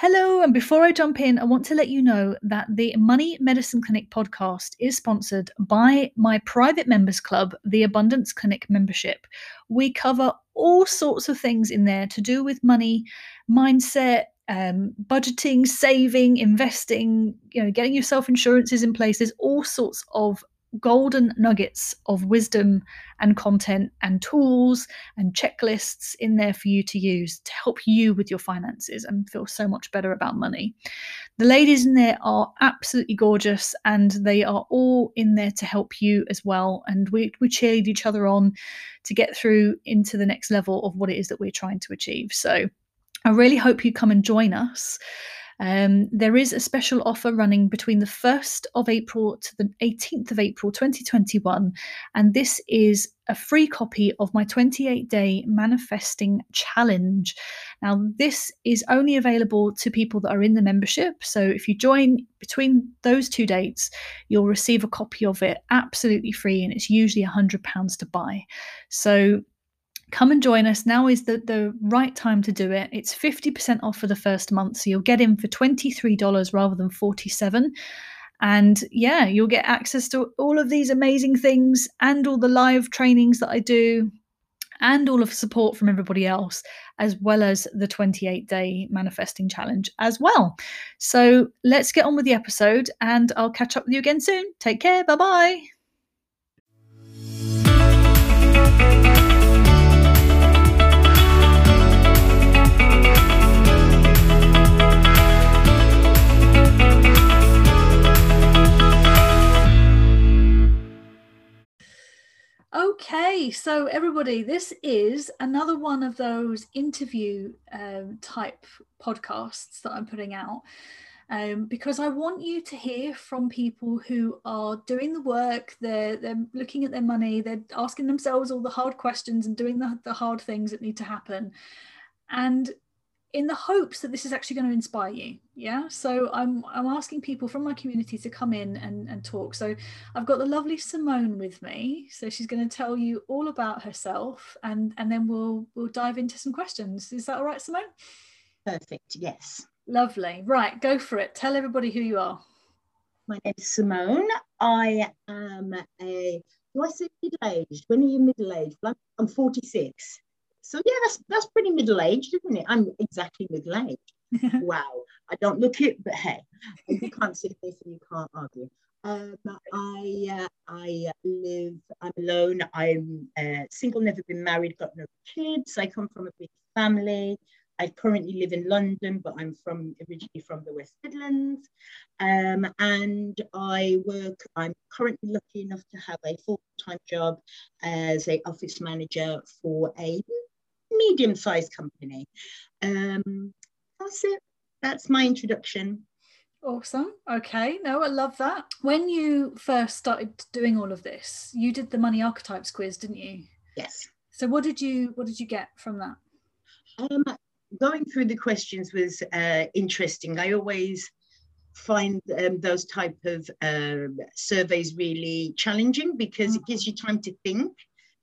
Hello, and before I jump in, I want to let you know that the Money Medicine Clinic podcast is sponsored by my private members club, the Abundance Clinic membership. We cover all sorts of things in there to do with money, mindset, um, budgeting, saving, investing, you know, getting yourself insurances in place. There's all sorts of golden nuggets of wisdom and content and tools and checklists in there for you to use to help you with your finances and feel so much better about money. The ladies in there are absolutely gorgeous and they are all in there to help you as well. And we, we cheerlead each other on to get through into the next level of what it is that we're trying to achieve. So I really hope you come and join us. Um, there is a special offer running between the 1st of April to the 18th of April 2021, and this is a free copy of my 28 day manifesting challenge. Now, this is only available to people that are in the membership. So, if you join between those two dates, you'll receive a copy of it absolutely free, and it's usually £100 to buy. So, come and join us. Now is the, the right time to do it. It's 50% off for the first month. So you'll get in for $23 rather than 47 and yeah, you'll get access to all of these amazing things and all the live trainings that I do and all of support from everybody else, as well as the 28 day manifesting challenge as well. So let's get on with the episode and I'll catch up with you again soon. Take care. Bye bye. Okay, so everybody, this is another one of those interview um, type podcasts that I'm putting out um, because I want you to hear from people who are doing the work, they're, they're looking at their money, they're asking themselves all the hard questions and doing the, the hard things that need to happen. And in the hopes that this is actually going to inspire you yeah? So i'm i'm asking people from my community to come in and, and talk. So i've got the lovely Semone with me. So she's going to tell you all about herself and and then we'll we'll dive into some questions. Is that all right Semone? Perfect yes. Lovely. Right go for it. Tell everybody who you are. My name is Semone. I am a do i say middle-aged? When are you middle-aged? I'm 46 so yeah, that's that's pretty middle aged, isn't it? I'm exactly middle aged. wow, I don't look it, but hey, you can't see this and you can't argue. Um, I uh, I live. I'm alone. I'm uh, single, never been married, got no kids. I come from a big family. I currently live in London, but I'm from originally from the West Midlands. Um, and I work, I'm currently lucky enough to have a full-time job as a office manager for a medium-sized company. Um, that's it. That's my introduction. Awesome. Okay. No, I love that. When you first started doing all of this, you did the money archetypes quiz, didn't you? Yes. So what did you what did you get from that? Um, going through the questions was uh, interesting. I always find um, those type of uh, surveys really challenging because mm-hmm. it gives you time to think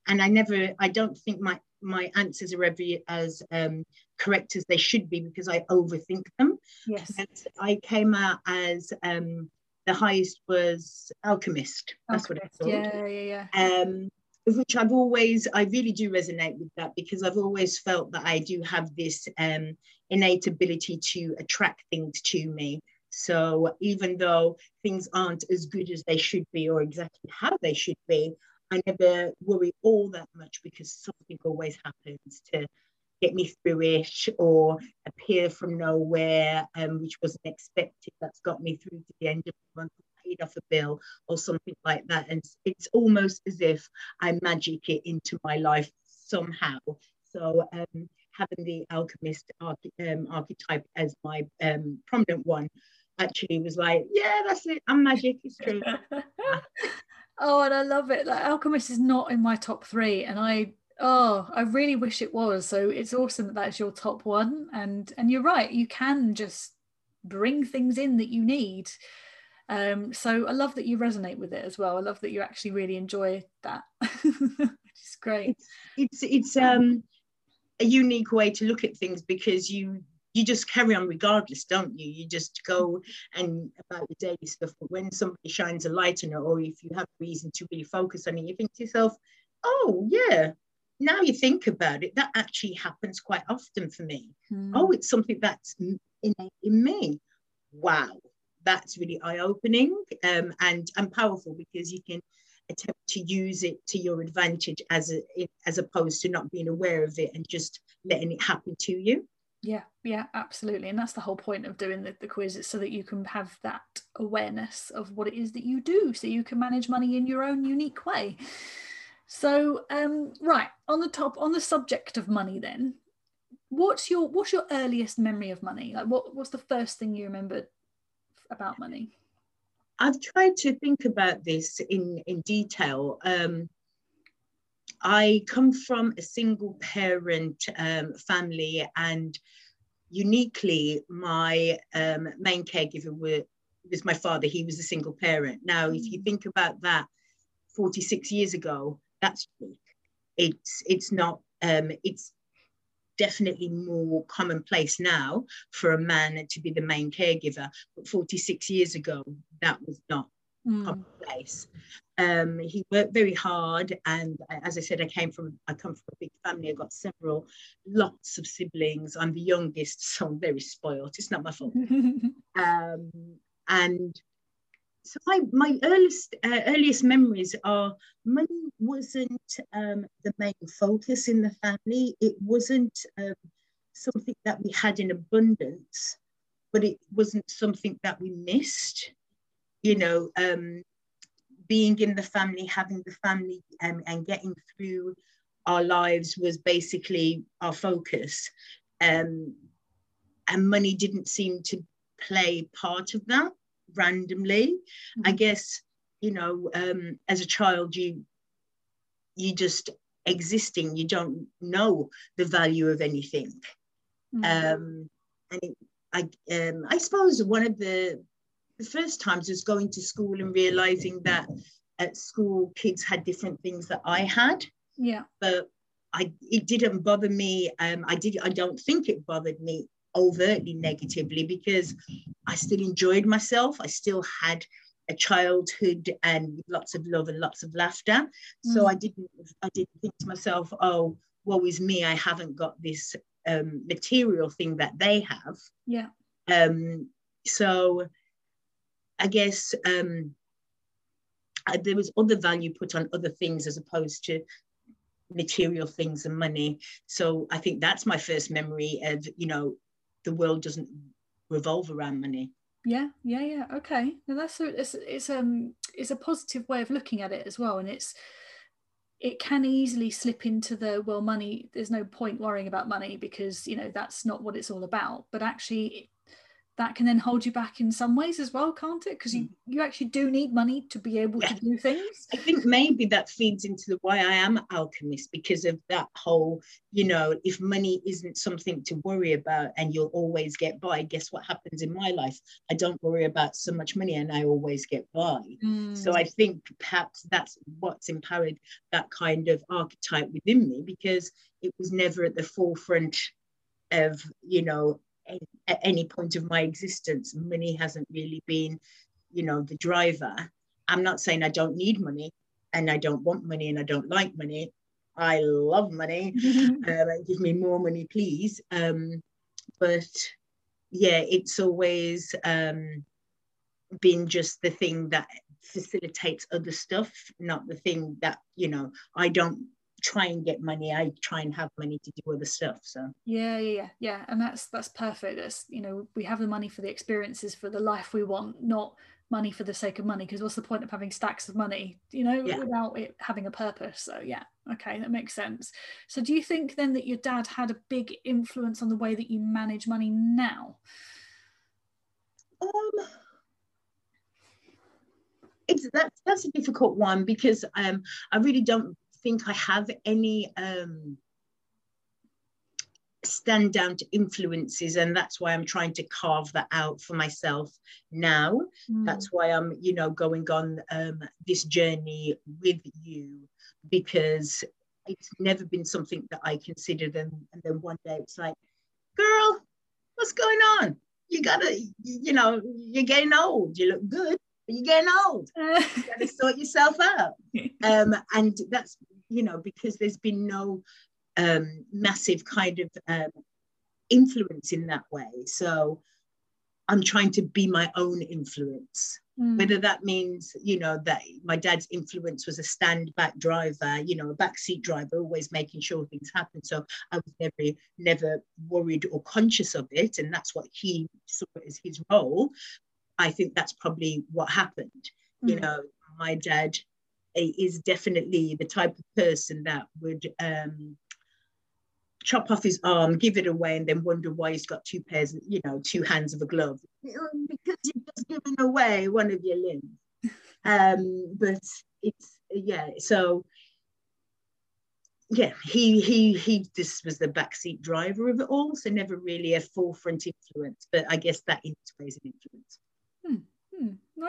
and i never i don't think my my answers are every as um, correct as they should be because I overthink them. Yes. And I came out as um, the highest was alchemist. That's alchemist. what I thought. Yeah, yeah, yeah. Um, which I've always, I really do resonate with that because I've always felt that I do have this um, innate ability to attract things to me. So even though things aren't as good as they should be or exactly how they should be, I never worry all that much because something always happens to get me through it or appear from nowhere, um, which wasn't expected. That's got me through to the end of the month, paid off a bill or something like that. And it's almost as if I magic it into my life somehow. So um, having the alchemist um, archetype as my um, prominent one actually was like, yeah, that's it. I'm magic. It's true. Oh, and I love it. Like Alchemist is not in my top three, and I oh, I really wish it was. So it's awesome that that's your top one. And and you're right, you can just bring things in that you need. Um, so I love that you resonate with it as well. I love that you actually really enjoy that, is great. It's it's, it's um a unique way to look at things because you you just carry on regardless, don't you? You just go and about your daily stuff. But when somebody shines a light on it, or if you have reason to really focus on it, you think to yourself, oh, yeah, now you think about it, that actually happens quite often for me. Mm. Oh, it's something that's innate in me. Wow, that's really eye opening um, and, and powerful because you can attempt to use it to your advantage as a, as opposed to not being aware of it and just letting it happen to you. Yeah, yeah, absolutely. And that's the whole point of doing the, the quiz, is so that you can have that awareness of what it is that you do, so you can manage money in your own unique way. So, um, right, on the top, on the subject of money, then, what's your what's your earliest memory of money? Like what what's the first thing you remember about money? I've tried to think about this in, in detail. Um, I come from a single parent um, family, and uniquely, my um, main caregiver were, was my father. He was a single parent. Now, if you mm. think about that, 46 years ago, that's unique. It's it's not. Um, it's definitely more commonplace now for a man to be the main caregiver. But 46 years ago, that was not mm. commonplace. Um, he worked very hard, and as I said, I came from I come from a big family. I got several, lots of siblings. I'm the youngest, so I'm very spoiled. It's not my fault. um, and so my, my earliest uh, earliest memories are money wasn't um, the main focus in the family. It wasn't um, something that we had in abundance, but it wasn't something that we missed. You know, um, being in the family, having the family, um, and getting through our lives was basically our focus. Um, and money didn't seem to play part of that randomly. Mm-hmm. I guess, you know, um, as a child, you you just existing, you don't know the value of anything. Mm-hmm. Um, and it, I, um, I suppose one of the the first times was going to school and realizing that at school kids had different things that I had. Yeah. But I it didn't bother me. Um, I did I don't think it bothered me overtly negatively because I still enjoyed myself. I still had a childhood and lots of love and lots of laughter. Mm. So I didn't I didn't think to myself, oh, woe is me, I haven't got this um, material thing that they have. Yeah. Um, so I guess um, I, there was other value put on other things as opposed to material things and money. So I think that's my first memory of, you know, the world doesn't revolve around money. Yeah, yeah, yeah. Okay. Now that's a, it's it's um it's a positive way of looking at it as well, and it's it can easily slip into the well money there's no point worrying about money because you know that's not what it's all about but actually that can then hold you back in some ways as well can't it because you mm. you actually do need money to be able yeah. to do things i think maybe that feeds into the why i am alchemist because of that whole you know if money isn't something to worry about and you'll always get by guess what happens in my life i don't worry about so much money and i always get by mm. so i think perhaps that's what's empowered that kind of archetype within me because it was never at the forefront of you know at any point of my existence. Money hasn't really been, you know, the driver. I'm not saying I don't need money and I don't want money and I don't like money. I love money. um, give me more money, please. Um, but yeah, it's always um, been just the thing that facilitates other stuff, not the thing that, you know, I don't try and get money i try and have money to do other stuff so. Yeah yeah yeah. And that's that's perfect. That's you know we have the money for the experiences for the life we want not money for the sake of money because what's the point of having stacks of money you know yeah. without it having a purpose? So yeah okay that makes sense. So do you think then that your dad had a big influence on the way that you manage money now? Um it's that's that's a difficult one because um I really don't think I have any um, standout influences and that's why i'm trying to carve that out for myself now mm. that's why i'm you know going on um, this journey with you because it's never been something that i considered and, and then one day it's like girl what's going on? You gotta, you know, you're getting old. You look good, but you're getting old. you gotta sort yourself out. Um, and that's, you know, because there's been no um, massive kind of um, influence in that way. So I'm trying to be my own influence. Mm. Whether that means, you know, that my dad's influence was a stand back driver, you know, a backseat driver, always making sure things happen. So I was never, never worried or conscious of it. And that's what he saw as his role. I think that's probably what happened. Mm. You know, my dad is definitely the type of person that would um, chop off his arm, give it away, and then wonder why he's got two pairs, you know, two hands of a glove because you've just given away one of your limbs. Um, but it's yeah, so yeah, he he he this was the backseat driver of it all, so never really a forefront influence. But I guess that is ways an influence.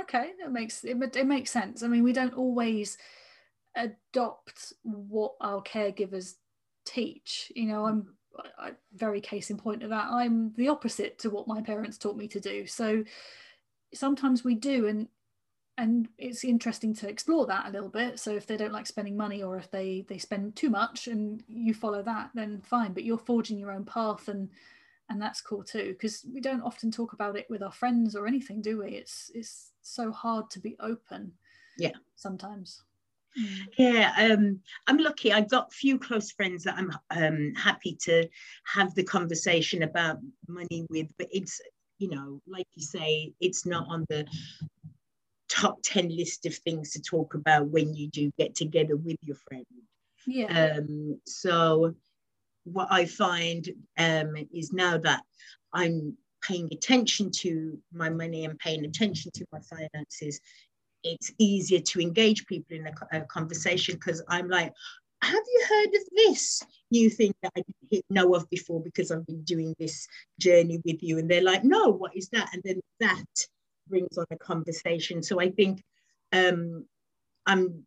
Okay, that makes it, it makes sense. I mean, we don't always adopt what our caregivers teach. You know, I'm I, very case in point of that. I'm the opposite to what my parents taught me to do. So sometimes we do, and and it's interesting to explore that a little bit. So if they don't like spending money, or if they they spend too much, and you follow that, then fine. But you're forging your own path, and and that's cool too. Because we don't often talk about it with our friends or anything, do we? It's it's so hard to be open. Yeah. Sometimes. Yeah, um, I'm lucky. I've got few close friends that I'm um, happy to have the conversation about money with, but it's, you know, like you say, it's not on the top 10 list of things to talk about when you do get together with your friend. Yeah. Um, so what I find um, is now that I'm paying attention to my money and paying attention to my finances, it's easier to engage people in a, a conversation because I'm like, have you heard of this new thing that I didn't know of before because I've been doing this journey with you? And they're like, no, what is that? And then that brings on a conversation. So I think um, I'm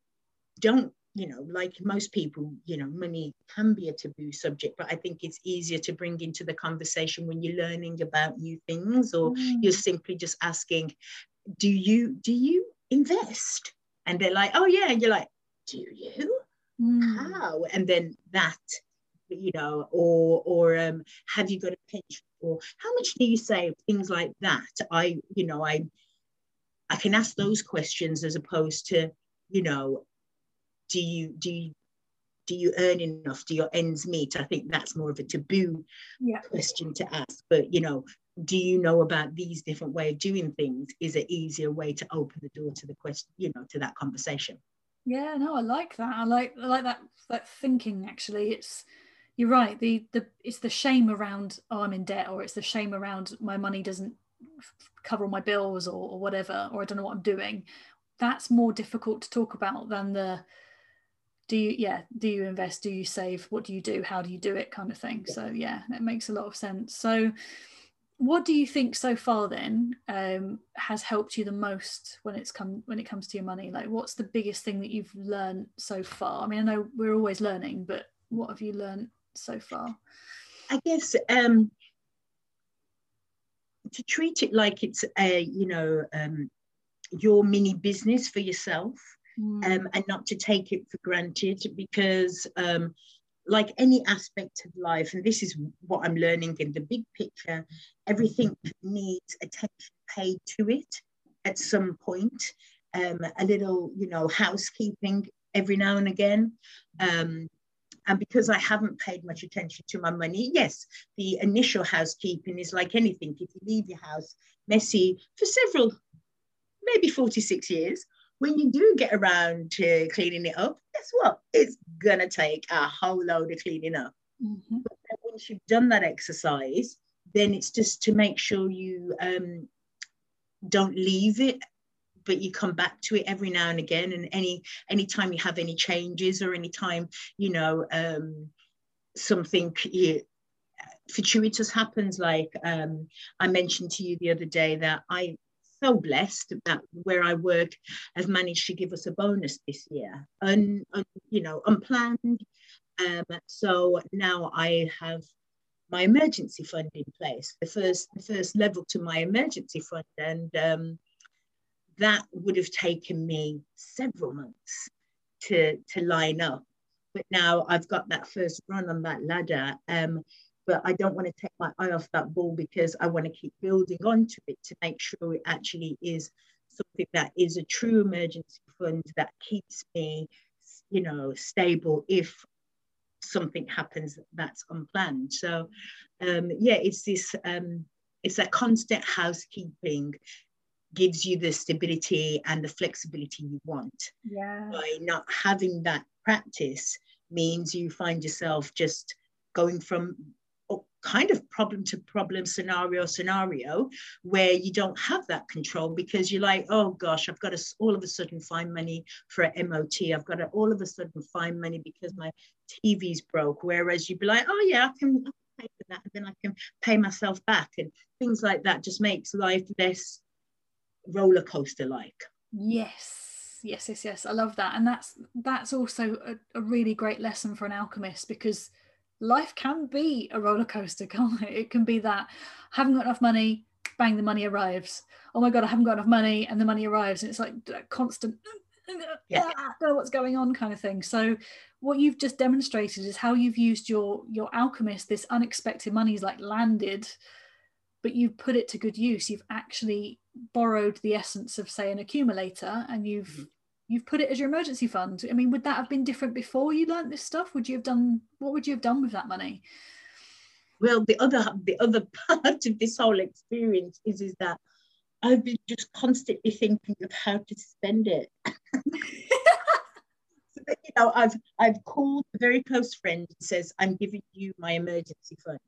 don't you know like most people you know money can be a taboo subject but i think it's easier to bring into the conversation when you're learning about new things or mm. you're simply just asking do you do you invest? And they're like, oh yeah. And you're like, do you? Mm. How? And then that, you know, or or um, have you got a pension? Or how much do you save? Things like that. I, you know, I I can ask those questions as opposed to, you know, do you do you do you earn enough? Do your ends meet? I think that's more of a taboo yeah. question to ask. But you know, do you know about these different way of doing things is an easier way to open the door to the question you know to that conversation yeah no i like that i like i like that that thinking actually it's you're right the the it's the shame around oh i'm in debt or it's the shame around my money doesn't cover all my bills or, or whatever or i don't know what i'm doing that's more difficult to talk about than the do you yeah do you invest? Do you save? What do you do? How do you do it? Kind of thing. So yeah it makes a lot of sense. So what do you think so far then um, has helped you the most when it's come when it comes to your money? Like what's the biggest thing that you've learned so far? I mean i know we're always learning but what have you learned so far? I guess um, to treat it like it's a you know um, your mini business for yourself mm. um, and not to take it for granted because um, like any aspect of life, and this is what I'm learning in the big picture, everything needs attention paid to it at some point. Um, a little, you know, housekeeping every now and again. Um, and because I haven't paid much attention to my money, yes, the initial housekeeping is like anything. If you leave your house messy for several, maybe 46 years, when you do get around to cleaning it up, guess what? It's gonna take a whole load of cleaning up. Mm-hmm. But once you've done that exercise, then it's just to make sure you um, don't leave it, but you come back to it every now and again. And any anytime you have any changes or anytime you know um, something you, fortuitous happens, like um, I mentioned to you the other day that I so blessed that where I work has managed to give us a bonus this year, un, un you know, unplanned. Um, so now I have my emergency fund in place, the first the first level to my emergency fund, and um, that would have taken me several months to to line up. But now I've got that first run on that ladder. Um, but I don't want to take my eye off that ball because I want to keep building onto it to make sure it actually is something that is a true emergency fund that keeps me, you know, stable if something happens that's unplanned. So, um, yeah, it's this, um, it's that constant housekeeping gives you the stability and the flexibility you want. Yeah. By not having that practice means you find yourself just going from kind of problem to problem scenario scenario where you don't have that control because you're like oh gosh i've got to all of a sudden find money for mot i've got to all of a sudden find money because my tv's broke. Whereas you'd be like oh yeah i can pay for that and then i can pay myself back and things like that just makes life less roller coaster like. Yes yes yes yes. I love that. And that's that's also a, a really great lesson for an alchemist because life can be a roller coaster, can't it? It can be that I haven't got enough money, bang, the money arrives. Oh my god, I haven't got enough money, and the money arrives, and it's like constant. Yeah. I don't know what's going on, kind of thing. So, what you've just demonstrated is how you've used your your alchemist. This unexpected money's like landed, but you've put it to good use. You've actually borrowed the essence of, say, an accumulator, and you've mm-hmm you've put it as your emergency fund. I mean, would that have been different before you learned this stuff? Would you have done what would you have done with that money? Well, the other the other part of this whole experience is is that I've been just constantly thinking of how to spend it. you know, I've I've called a very close friend and says, I'm giving you my emergency fund.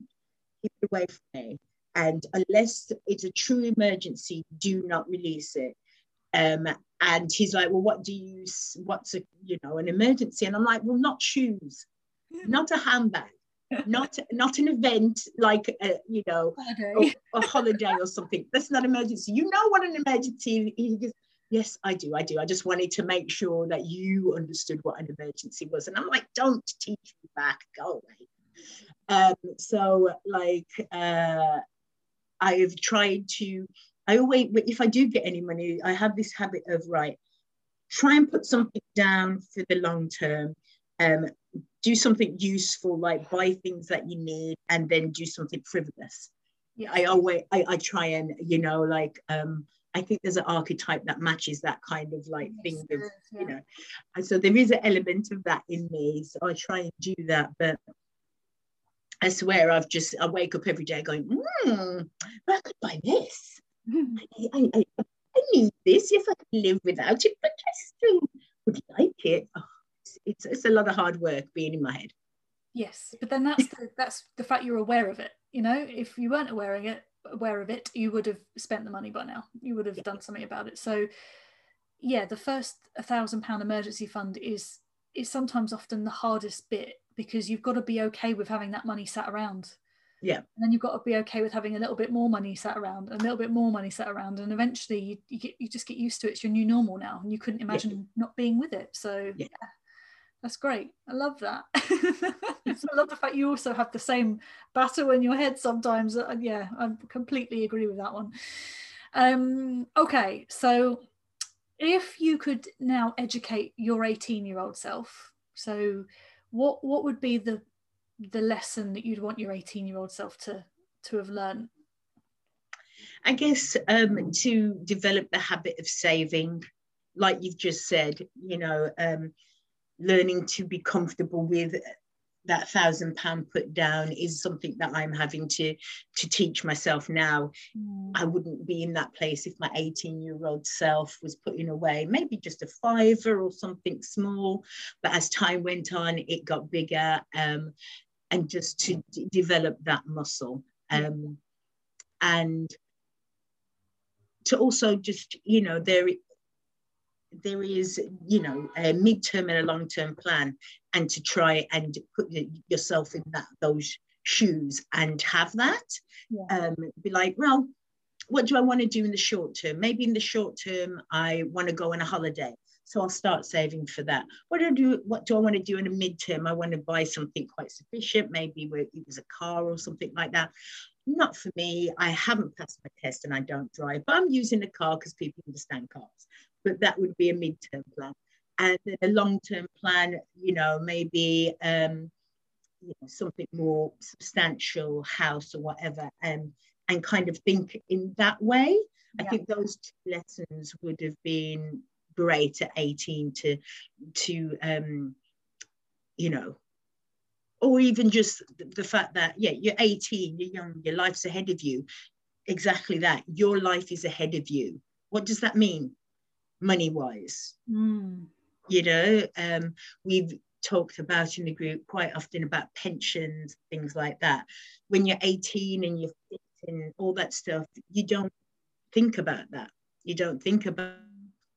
Keep it away from me. And unless it's a true emergency, do not release it. Um, and he's like, well, what do you, what's a, you know, an emergency? And I'm like, well, not shoes, not a handbag, not not an event like a, you know a, a, holiday or something. That's not emergency. You know what an emergency is. yes i do i do. I just wanted to make sure that you understood what an emergency was. And i'm like don't teach me back go away. Um so like uh i've tried to I always, if I do get any money, I have this habit of, right, try and put something down for the long term. Um, do something useful, like buy things that you need, and then do something frivolous. Yeah. I always, I, I try and, you know, like, um, I think there's an archetype that matches that kind of like thing of, yeah. you know, and so there is an element of that in me. So I try and do that, but I swear I've just I wake up every day going, hmm, I could buy this. Hmm. I, I, I, need this. Yes, I can live without it, but I still would like it. Oh, it's, it's, it's a lot of hard work being in my head. Yes, but then that's the, that's the fact you're aware of it. You know, if you weren't aware of it, aware of it, you would have spent the money by now. You would have yeah. done something about it. So, yeah, the first a thousand pound emergency fund is is sometimes often the hardest bit because you've got to be okay with having that money sat around yeah. And then you've got to be okay with having a little bit more money sat around a little bit more money sat around and eventually you, you get you just get used to it. It's your new normal now and you couldn't imagine yeah. not being with it. So yeah. yeah that's great. I love that. I love the fact you also have the same battle in your head sometimes. Uh, yeah i completely agree with that one. Um okay so if you could now educate your 18 year old self so what what would be the the lesson that you'd want your 18 year old self to to have learned i guess um, to develop the habit of saving like you've just said you know um, learning to be comfortable with that thousand pound put down is something that I'm having to to teach myself now. Mm. I wouldn't be in that place if my 18 year old self was putting away maybe just a fiver or something small. But as time went on, it got bigger. Um, and just to d- develop that muscle. Um, and to also just you know there there is you know a midterm and a long-term plan and to try and put yourself in that those shoes and have that. Yeah. um, be like well what do i want to do in the short term? Maybe in the short term i want to go on a holiday So I'll start saving for that. What do I do? What do I want to do in a midterm? I want to buy something quite sufficient, maybe it was a car or something like that. Not for me. I haven't passed my test and I don't drive, but I'm using a car because people understand cars. But that would be a midterm plan. And then a long-term plan, you know, maybe um, you know, something more substantial, house or whatever, and and kind of think in that way. Yeah. I think those two lessons would have been great at 18 to to um you know or even just the fact that yeah you're 18 you're young your life's ahead of you. Exactly that. Your life is ahead of you. What does that mean money wise mm. you know um we've talked about in the group quite often about pensions things like that. When you're 18 and you're and all that stuff you don't think about that. You don't think about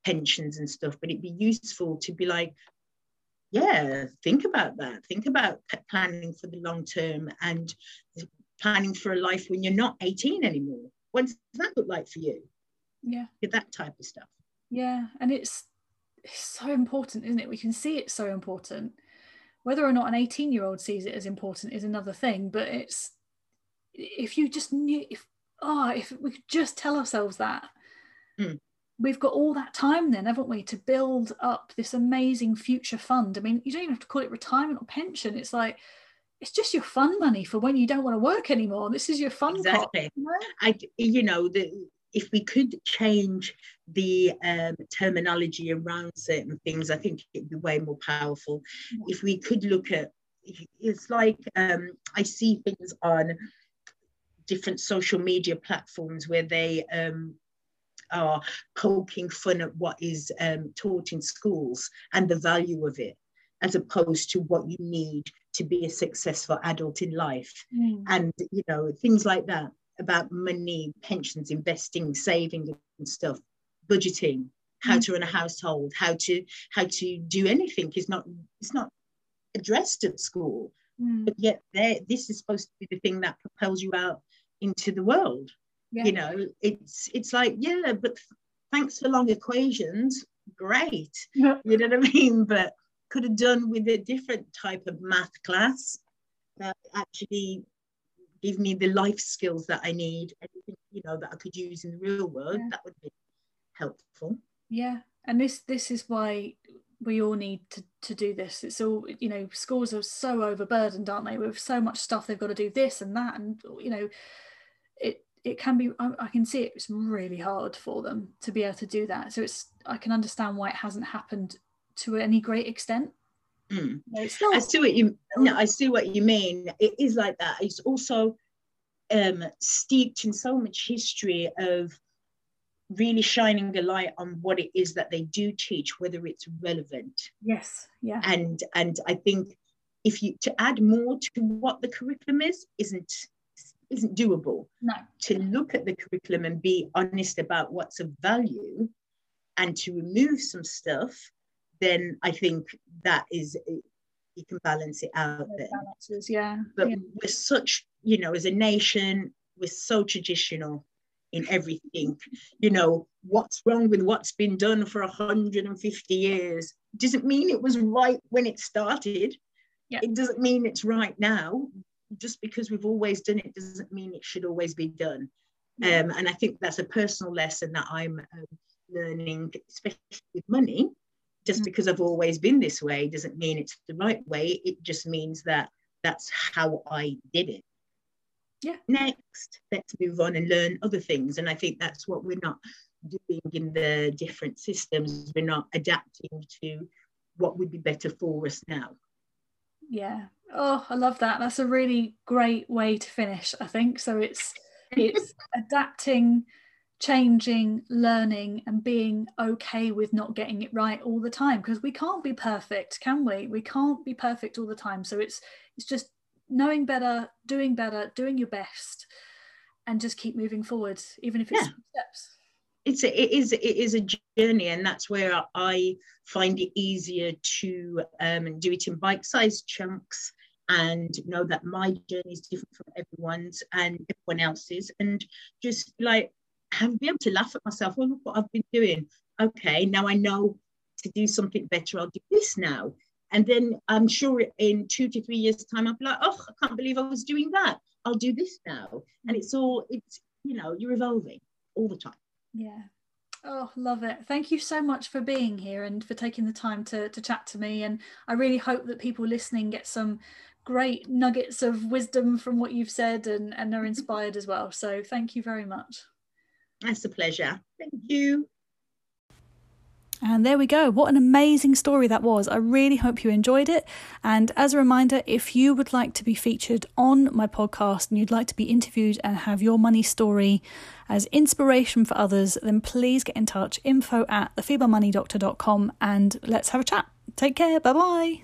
pensions and stuff, but it'd be useful to be like, yeah, think about that. Think about planning for the long term and planning for a life when you're not 18 anymore. What does that look like for you? Yeah. That type of stuff. Yeah. And it's, it's so important, isn't it? We can see it's so important. Whether or not an 18 year old sees it as important is another thing, but it's, if you just knew, if, oh, if we could just tell ourselves that, mm we've got all that time then haven't we to build up this amazing future fund? I mean you don't even have to call it retirement or pension. It's like it's just your fun money for when you don't want to work anymore. This is your fun exactly. pot, you know? i you know the if we could change the um, terminology around certain things i think it'd be way more powerful. Yeah. if we could look at it's like um, i see things on different social media platforms where they um, are poking fun at what is um, taught in schools and the value of it, as opposed to what you need to be a successful adult in life. Mm. And, you know, things like that about money, pensions, investing, saving and stuff, budgeting, how mm. to run a household, how to how to do anything is not it's not addressed at school. Mm. But yet there this is supposed to be the thing that propels you out into the world yeah. you know it's it's like yeah but thanks for long equations. Great. Yeah. you know what i mean? But could have done with a different type of math class that actually give me the life skills that i need you know that i could use in the real world yeah. that would be helpful. Yeah. And this this is why we all need to, to do this. It's all you know schools are so overburdened aren't they with so much stuff. They've got to do this and that and you know it can be I, I, can see it's really hard for them to be able to do that. So it's i can understand why it hasn't happened to any great extent. Mm. no, i see what you no i see what you mean. It is like that. It's also um, steeped in so much history of really shining a light on what it is that they do teach whether it's relevant. Yes yeah. And and i think if you to add more to what the curriculum is isn't isn't doable. No. To look at the curriculum and be honest about what's of value and to remove some stuff, then I think that is you can balance it out there. Balances, yeah. But yeah. we're such, you know, as a nation, we're so traditional in everything. You know, what's wrong with what's been done for 150 years doesn't mean it was right when it started. Yeah. It doesn't mean it's right now just because we've always done it doesn't mean it should always be done. Um, and I think that's a personal lesson that I'm um, learning, especially with money. Just mm. because I've always been this way doesn't mean it's the right way. It just means that that's how I did it. Yeah. Next, let's move on and learn other things. And I think that's what we're not doing in the different systems. We're not adapting to what would be better for us now. Yeah, Oh, I love that. That's a really great way to finish, I think. So it's it's adapting, changing, learning and being okay with not getting it right all the time because we can't be perfect, can we? We can't be perfect all the time. So it's it's just knowing better, doing better, doing your best and just keep moving forward even if it's yeah. steps it's a, it is it is a journey and that's where i find it easier to um, do it in bite-sized chunks and know that my journey is different from everyone's and everyone else's and just like have be able to laugh at myself well look what i've been doing okay now i know to do something better, I'll do this now. And then I'm sure in two to three years' time, I'll be like, oh, I can't believe I was doing that. I'll do this now. And it's all, it's, you know, you're evolving all the time. Yeah. Oh, love it. Thank you so much for being here and for taking the time to, to chat to me. And I really hope that people listening get some great nuggets of wisdom from what you've said and, and are inspired as well. So thank you very much. That's a pleasure. Thank you. And there we go. What an amazing story that was. I really hope you enjoyed it. And as a reminder, if you would like to be featured on my podcast and you'd like to be interviewed and have your money story as inspiration for others, then please get in touch info at thefemalemoneydoctor.com and let's have a chat. Take care. Bye bye.